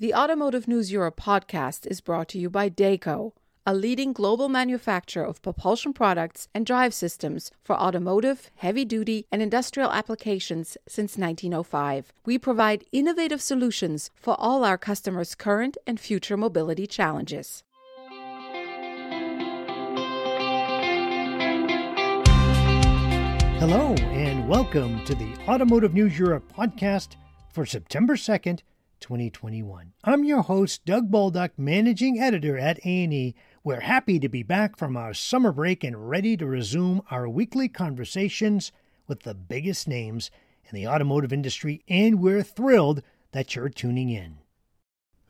The Automotive News Europe podcast is brought to you by Dayco, a leading global manufacturer of propulsion products and drive systems for automotive, heavy duty, and industrial applications since 1905. We provide innovative solutions for all our customers' current and future mobility challenges. Hello, and welcome to the Automotive News Europe podcast for September 2nd, 2021. I'm your host, Doug Bolduc, managing editor at ANE. We're happy to be back from our summer break and ready to resume our weekly conversations with the biggest names in the automotive industry, and we're thrilled that you're tuning in.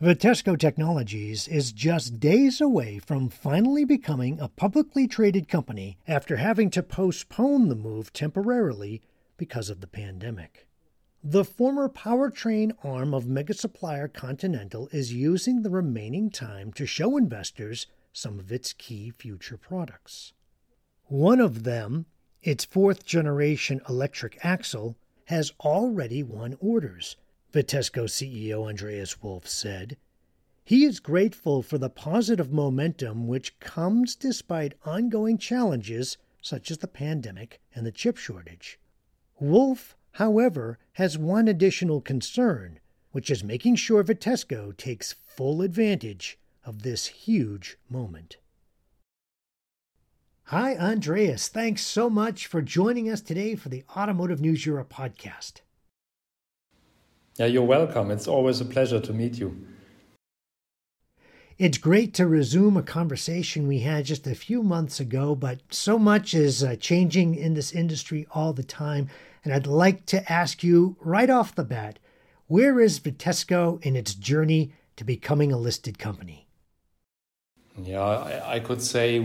Vitesco Technologies is just days away from finally becoming a publicly traded company after having to postpone the move temporarily because of the pandemic. The former powertrain arm of mega supplier Continental is using the remaining time to show investors some of its key future products. One of them, its fourth generation electric axle, has already won orders, Vitesco CEO Andreas Wolf said. He is grateful for the positive momentum which comes despite ongoing challenges such as the pandemic and the chip shortage. Wolf however, has one additional concern, which is making sure Vitesco takes full advantage of this huge moment. Hi, Andreas. Thanks so much for joining us today for the Automotive News Europe podcast. Yeah, you're welcome. It's always a pleasure to meet you. It's great to resume a conversation we had just a few months ago, but so much is uh, changing in this industry all the time. And I'd like to ask you right off the bat where is Vitesco in its journey to becoming a listed company? Yeah, I, I could say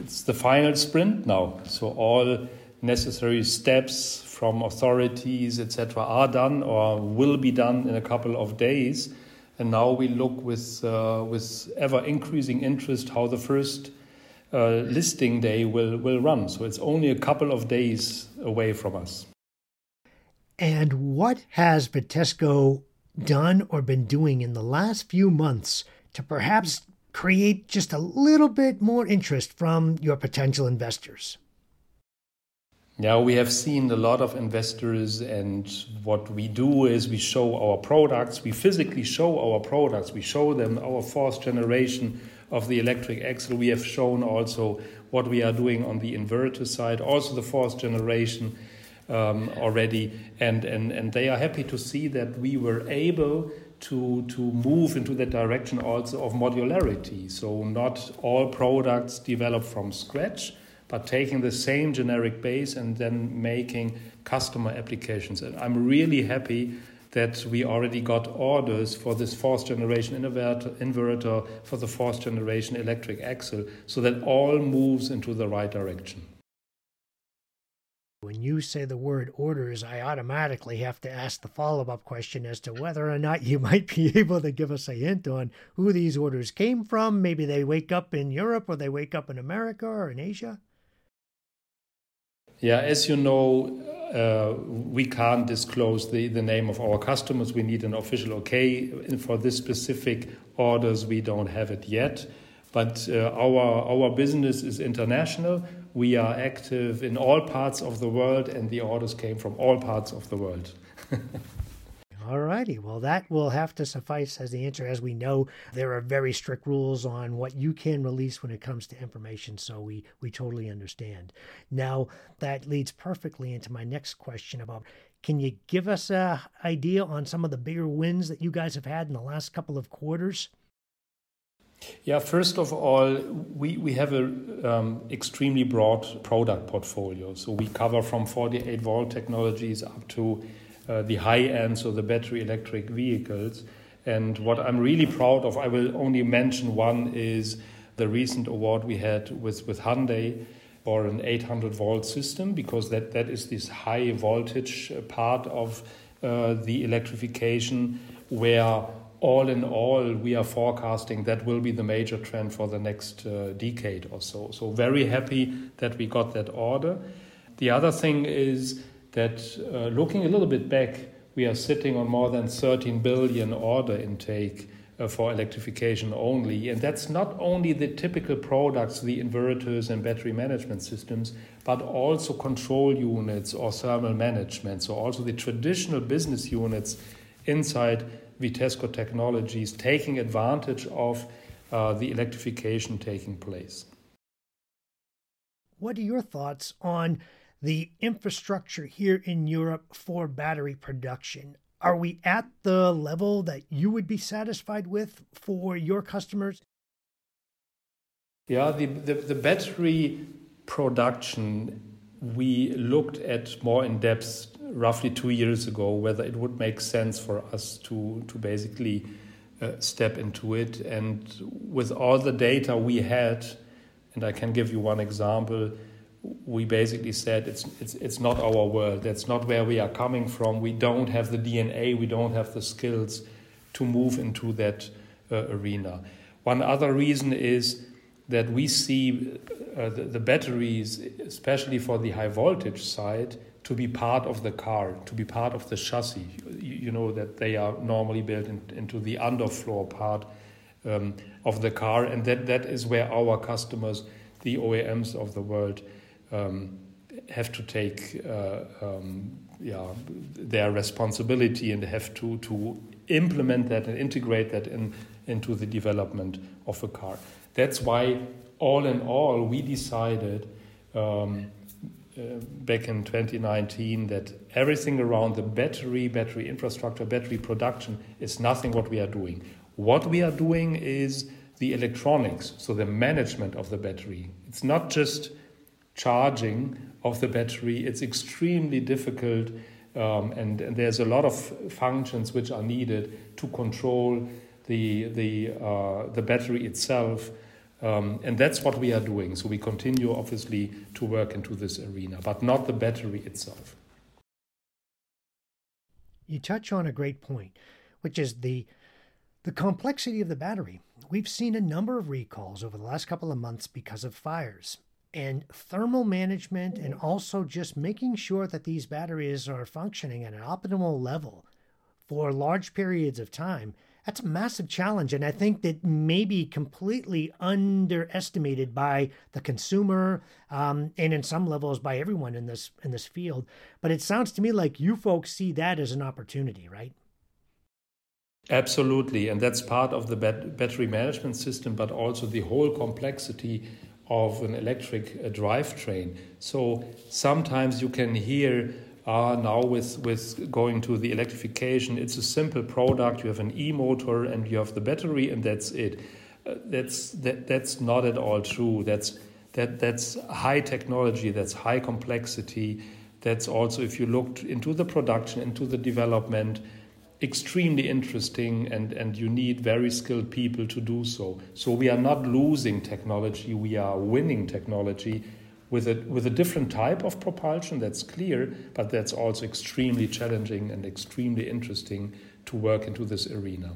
it's the final sprint now. So all necessary steps from authorities, etc., are done or will be done in a couple of days. And now we look with uh, with ever increasing interest how the first uh, listing day will will run. So it's only a couple of days away from us. And what has Vitesco done or been doing in the last few months to perhaps create just a little bit more interest from your potential investors? Yeah, we have seen a lot of investors, and what we do is we show our products. We physically show our products. We show them our fourth generation of the electric axle. We have shown also what we are doing on the inverter side, also the fourth generation um, already, and, and, and they are happy to see that we were able to, to move into that direction also of modularity. So, not all products developed from scratch, but taking the same generic base and then making customer applications. And I'm really happy that we already got orders for this fourth generation inverter, inverter for the fourth generation electric axle so that all moves into the right direction. When you say the word orders, I automatically have to ask the follow up question as to whether or not you might be able to give us a hint on who these orders came from. Maybe they wake up in Europe or they wake up in America or in Asia. Yeah, as you know, uh, we can't disclose the, the name of our customers. We need an official okay. For this specific orders, we don't have it yet. But uh, our, our business is international. We are active in all parts of the world, and the orders came from all parts of the world. All righty. Well, that will have to suffice as the answer. As we know, there are very strict rules on what you can release when it comes to information, so we, we totally understand. Now, that leads perfectly into my next question about can you give us an idea on some of the bigger wins that you guys have had in the last couple of quarters? Yeah, first of all, we, we have an um, extremely broad product portfolio. So we cover from 48 volt technologies up to uh, the high end, so the battery electric vehicles. And what I'm really proud of, I will only mention one, is the recent award we had with, with Hyundai for an 800 volt system, because that, that is this high voltage part of uh, the electrification where all in all, we are forecasting that will be the major trend for the next uh, decade or so. So, very happy that we got that order. The other thing is that uh, looking a little bit back, we are sitting on more than 13 billion order intake uh, for electrification only. And that's not only the typical products, the inverters and battery management systems, but also control units or thermal management. So, also the traditional business units inside Vitesco Technologies taking advantage of uh, the electrification taking place. What are your thoughts on the infrastructure here in Europe for battery production? Are we at the level that you would be satisfied with for your customers? Yeah, the, the, the battery production we looked at more in depth roughly two years ago whether it would make sense for us to, to basically uh, step into it. And with all the data we had, and I can give you one example, we basically said it's, it's, it's not our world. That's not where we are coming from. We don't have the DNA, we don't have the skills to move into that uh, arena. One other reason is that we see uh, the, the, batteries, especially for the high voltage side, to be part of the car, to be part of the chassis. You, you know that they are normally built in, into the underfloor part um, of the car, and that, that is where our customers, the OEMs of the world, um, have to take uh, um, yeah, their responsibility and have to, to implement that and integrate that in, into the development of a car. That's why, all in all, we decided um, back in 2019 that everything around the battery, battery infrastructure, battery production is nothing what we are doing. What we are doing is the electronics, so the management of the battery. It's not just charging of the battery. It's extremely difficult, um, and, and, there's a lot of functions which are needed to control the the uh, the battery itself. Um, and that's what we are doing. So we continue, obviously, to work into this arena, but not the battery itself. You touch on a great point, which is the the complexity of the battery. We've seen a number of recalls over the last couple of months because of fires and thermal management and also just making sure that these batteries are functioning at an optimal level for large periods of time that's a massive challenge and i think that may be completely underestimated by the consumer um, and in some levels by everyone in this in this field but it sounds to me like you folks see that as an opportunity right Absolutely, and that's part of the battery management system, but also the whole complexity of an electric uh, drivetrain. So sometimes you can hear uh, now with, with going to the electrification, it's a simple product. You have an e motor and you have the battery, and that's it. Uh, that's, that, that's not at all true. That's, that, that's high technology, that's high complexity. That's also, if you looked into the production, into the development, extremely interesting and, and you need very skilled people to do so. So we are not losing technology, we are winning technology with a, with a different type of propulsion, that's clear, but that's also extremely challenging and extremely interesting to work into this arena.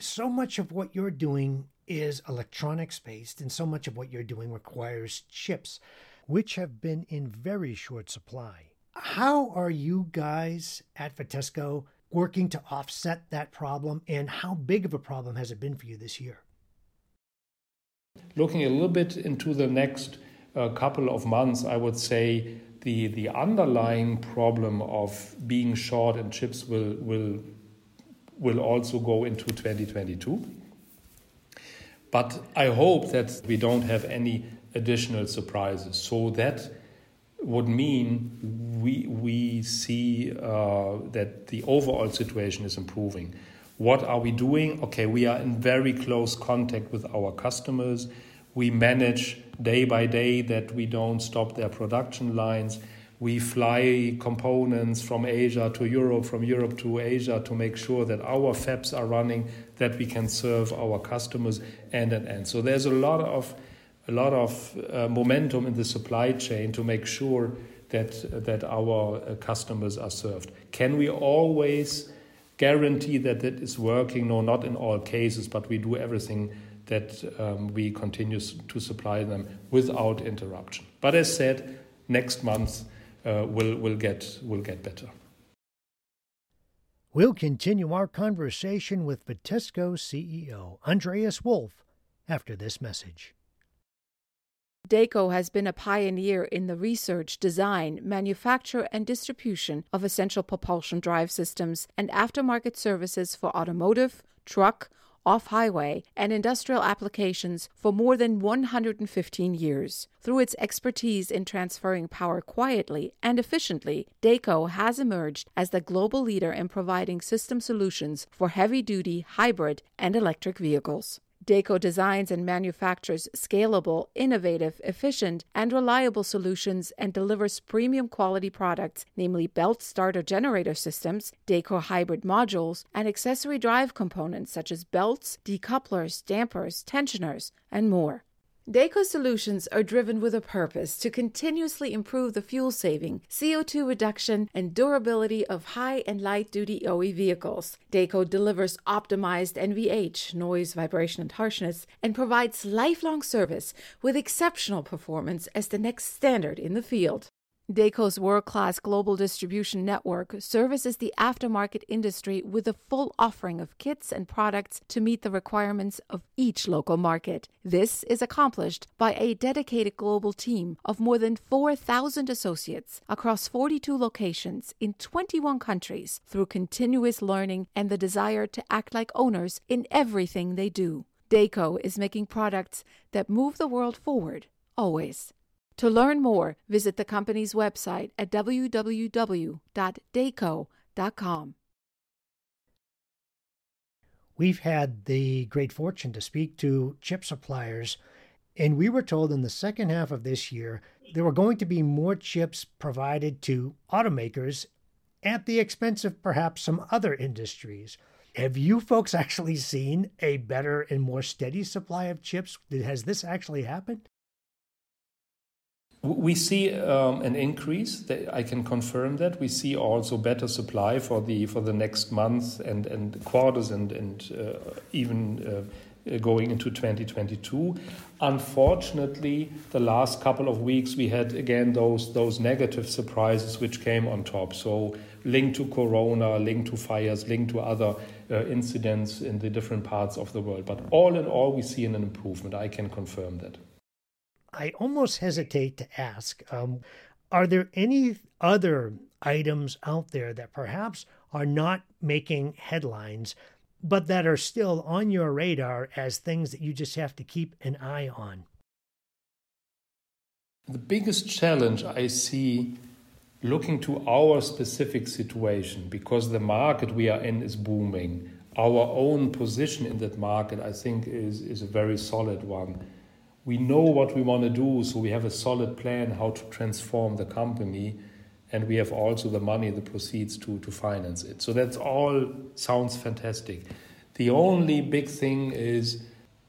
So much of what you're doing is electronics based, and so much of what you're doing requires chips, which have been in very short supply. How are you guys at Vitesco working to offset that problem, and how big of a problem has it been for you this year? Looking a little bit into the next uh, couple of months, I would say the, the underlying problem of being short in chips will, will, will also go into 2022. But I hope that we don't have any additional surprises so that would mean we, we see uh, that the overall situation is improving. What are we doing? Okay, we are in very close contact with our customers. We manage day by day that we don't stop their production lines. We fly components from Asia to Europe, from Europe to Asia to make sure that our fabs are running, that we can serve our customers end and end. So there's a lot of a lot of uh, momentum in the supply chain to make sure that that our uh, customers are served. Can we always guarantee that it is working? No, not in all cases, but we do everything that um, we continue to supply them without interruption. But as said, next month uh, will will get will get better. We'll continue our conversation with Vitesco CEO Andreas Wolf after this message. Dayco has been a pioneer in the research, design, manufacture, and distribution of essential propulsion drive systems and aftermarket services for automotive, truck, off highway, and industrial applications for more than 115 years. Through its expertise in transferring power quietly and efficiently, Dayco has emerged as the global leader in providing system solutions for heavy duty, hybrid, and electric vehicles. Dayco designs and manufactures scalable, innovative, efficient, and reliable solutions and delivers premium quality products, namely belt starter generator systems, Dayco hybrid modules, and accessory drive components such as belts, decouplers, dampers, tensioners, and more. Dayco solutions are driven with a purpose to continuously improve the fuel saving, CO2 reduction, and durability of high and light duty OE vehicles. Dayco delivers optimized NVH, noise, vibration, and harshness, and provides lifelong service with exceptional performance as the next standard in the field. Dayco's world class global distribution network services the aftermarket industry with a full offering of kits and products to meet the requirements of each local market. This is accomplished by a dedicated global team of more than 4,000 associates across 42 locations in 21 countries through continuous learning and the desire to act like owners in everything they do. Dayco is making products that move the world forward, always. To learn more, visit the company's website at www.dayco.com. We've had the great fortune to speak to chip suppliers, and we were told in the second half of this year there were going to be more chips provided to automakers at the expense of perhaps some other industries. Have you folks actually seen a better and more steady supply of chips? Has this actually happened? We see um, an increase. I can confirm that. We see also better supply for the for the next month and, and quarters and and uh, even uh, going into 2022. Unfortunately, the last couple of weeks we had again those those negative surprises which came on top. So linked to Corona, linked to fires, linked to other uh, incidents in the different parts of the world. But all in all, we see an improvement. I can confirm that. I almost hesitate to ask um, are there any other items out there that perhaps are not making headlines, but that are still on your radar as things that you just have to keep an eye on? The biggest challenge I see looking to our specific situation, because the market we are in is booming, our own position in that market, I think, is, is a very solid one we know what we want to do, so we have a solid plan how to transform the company, and we have also the money, the proceeds to, to finance it. So that's all sounds fantastic. The only big thing is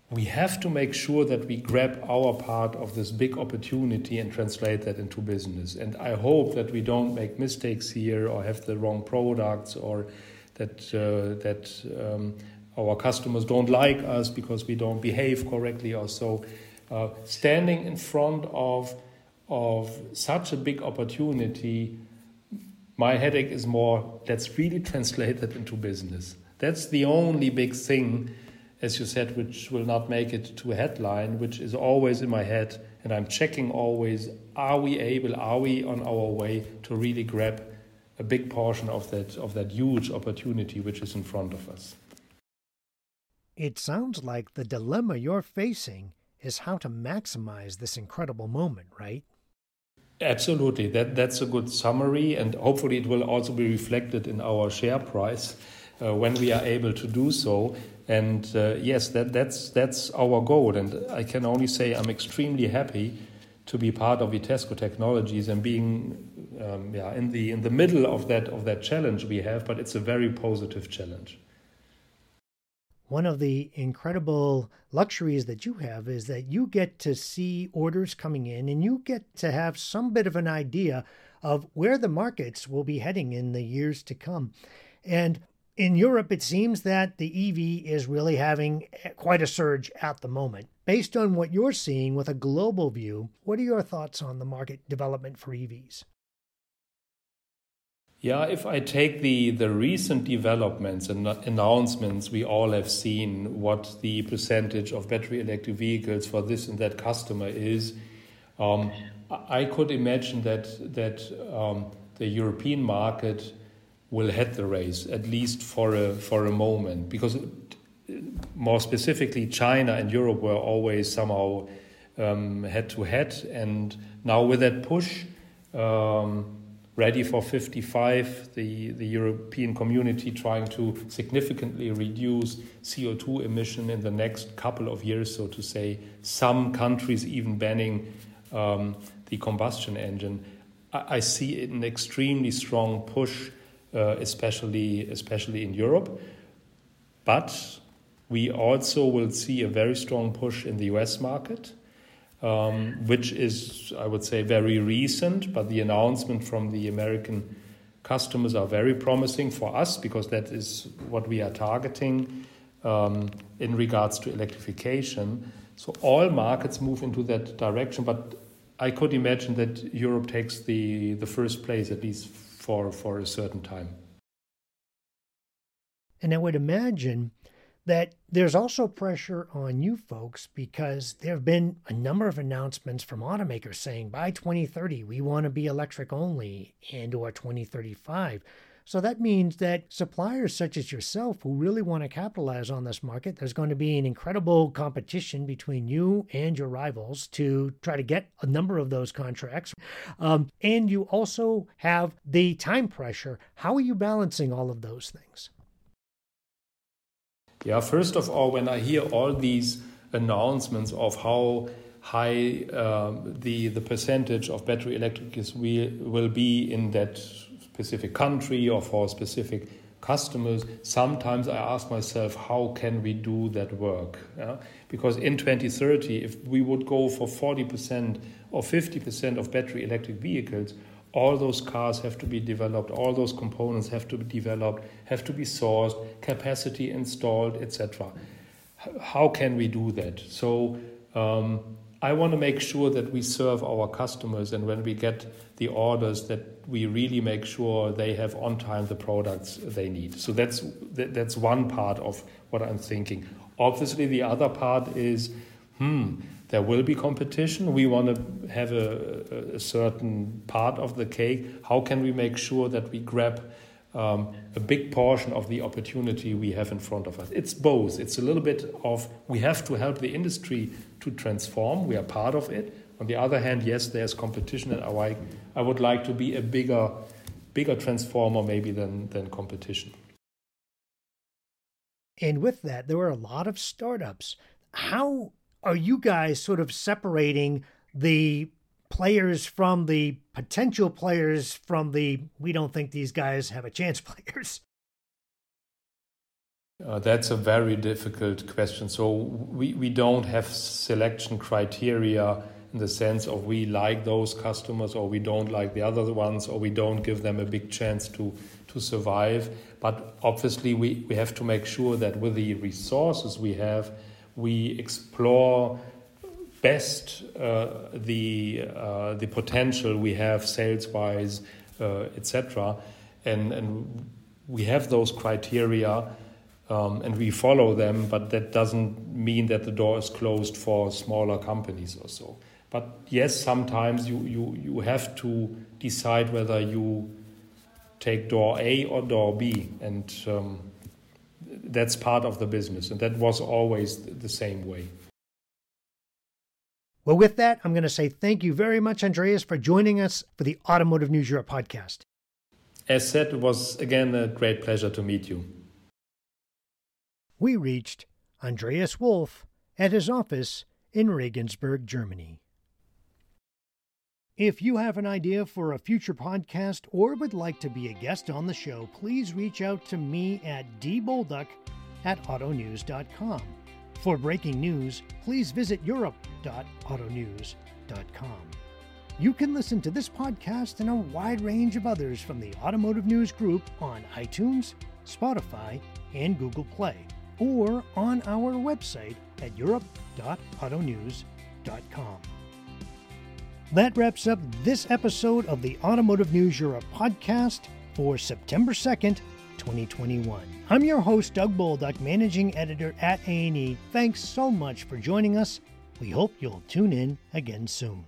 we have to make sure that we grab our part of this big opportunity and translate that into business. And I hope that we don't make mistakes here or have the wrong products or that uh, that um, our customers don't like us because we don't behave correctly or so. Uh, standing in front of of such a big opportunity, my headache is more let's really translate that into business. That's the only big thing, as you said, which will not make it to a headline, which is always in my head, and I'm checking always: Are we able? Are we on our way to really grab a big portion of that of that huge opportunity which is in front of us? It sounds like the dilemma you're facing is how to maximize this incredible moment, right? Absolutely. That, that's a good summary, and hopefully, it will also be reflected in our share price uh, when we are able to do so. And uh, yes, that, that's, that's our goal. And I can only say I'm extremely happy to be part of Vitesco Technologies and being um, yeah, in, the, in the middle of that, of that challenge we have, but it's a very positive challenge one of the incredible luxuries that you have is that you get to see orders coming in and you get to have some bit of an idea of where the markets will be heading in the years to come. And in Europe, it seems that the EV is really having quite a surge at the moment. Based on what you're seeing with a global view, what are your thoughts on the market development for EVs? Yeah, if I take the, the recent developments and announcements, we all have seen what the percentage of battery electric vehicles for this and that customer is. Um, I could imagine that that um, the European market will head the race at least for a for a moment because more specifically China and Europe were always somehow um, head to head and now with that push um, ready for 55, the, the European community trying to significantly reduce CO2 emission in the next couple of years, so to say, some countries even banning um, the combustion engine. I, I, see an extremely strong push, uh, especially, especially in Europe. But we also will see a very strong push in the US market um, which is, I would say, very recent, but the announcement from the American customers are very promising for us because that is what we are targeting um, in regards to electrification. So all markets move into that direction, but I could imagine that Europe takes the, the first place at least for, for a certain time. And I would imagine that there's also pressure on you folks because there have been a number of announcements from automakers saying by 2030 we want to be electric only and or 2035 so that means that suppliers such as yourself who really want to capitalize on this market, there's going to be an incredible competition between you and your rivals to try to get a number of those contracts. Um, and you also have the time pressure. How are you balancing all of those things? Yeah, first of all, when I hear all these announcements of how high um, the the percentage of battery electric is will, will be in that specific country or for specific customers, sometimes I ask myself, how can we do that work? Yeah? Because in 2030, if we would go for 40% or 50% of battery electric vehicles, all those cars have to be developed, all those components have to be developed, have to be sourced, capacity installed, etc. How can we do that? So um, I want to make sure that we serve our customers, and when we get the orders, that we really make sure they have on time the products they need. So that's that's one part of what I'm thinking. Obviously, the other part is, hmm there will be competition. We want to have a, a, certain part of the cake. How can we make sure that we grab um, a big portion of the opportunity we have in front of us? It's both. It's a little bit of we have to help the industry to transform. We are part of it. On the other hand, yes, there's competition, and I, I would like to be a bigger, bigger transformer maybe than, than competition. And with that, there are a lot of startups. How are you guys sort of separating the players from the potential players from the we don't think these guys have a chance players? Uh, that's a very difficult question. So we, we don't have selection criteria in the sense of we like those customers or we don't like the other ones or we don't give them a big chance to, to survive. But obviously we, we have to make sure that with the resources we have, we explore best uh, the uh, the potential we have sales wise, uh, etc. And and we have those criteria. Um, and we follow them, but that doesn't mean that the door is closed for smaller companies or so. But yes, sometimes you, you, you have to decide whether you take door A or door B. And um, that's part of the business, and that was always the same way. Well, with that, I'm going to say thank you very much, Andreas, for joining us for the Automotive News Europe podcast. As said, it was again a great pleasure to meet you. We reached Andreas Wolf at his office in Regensburg, Germany. If you have an idea for a future podcast or would like to be a guest on the show, please reach out to me at dbolduc at autonews.com. For breaking news, please visit europe.autonews.com. You can listen to this podcast and a wide range of others from the Automotive News Group on iTunes, Spotify, and Google Play, or on our website at europe.autonews.com. That wraps up this episode of the Automotive News Europe podcast for September 2nd, 2021. I'm your host, Doug Bolduc, managing editor at ANE. Thanks so much for joining us. We hope you'll tune in again soon.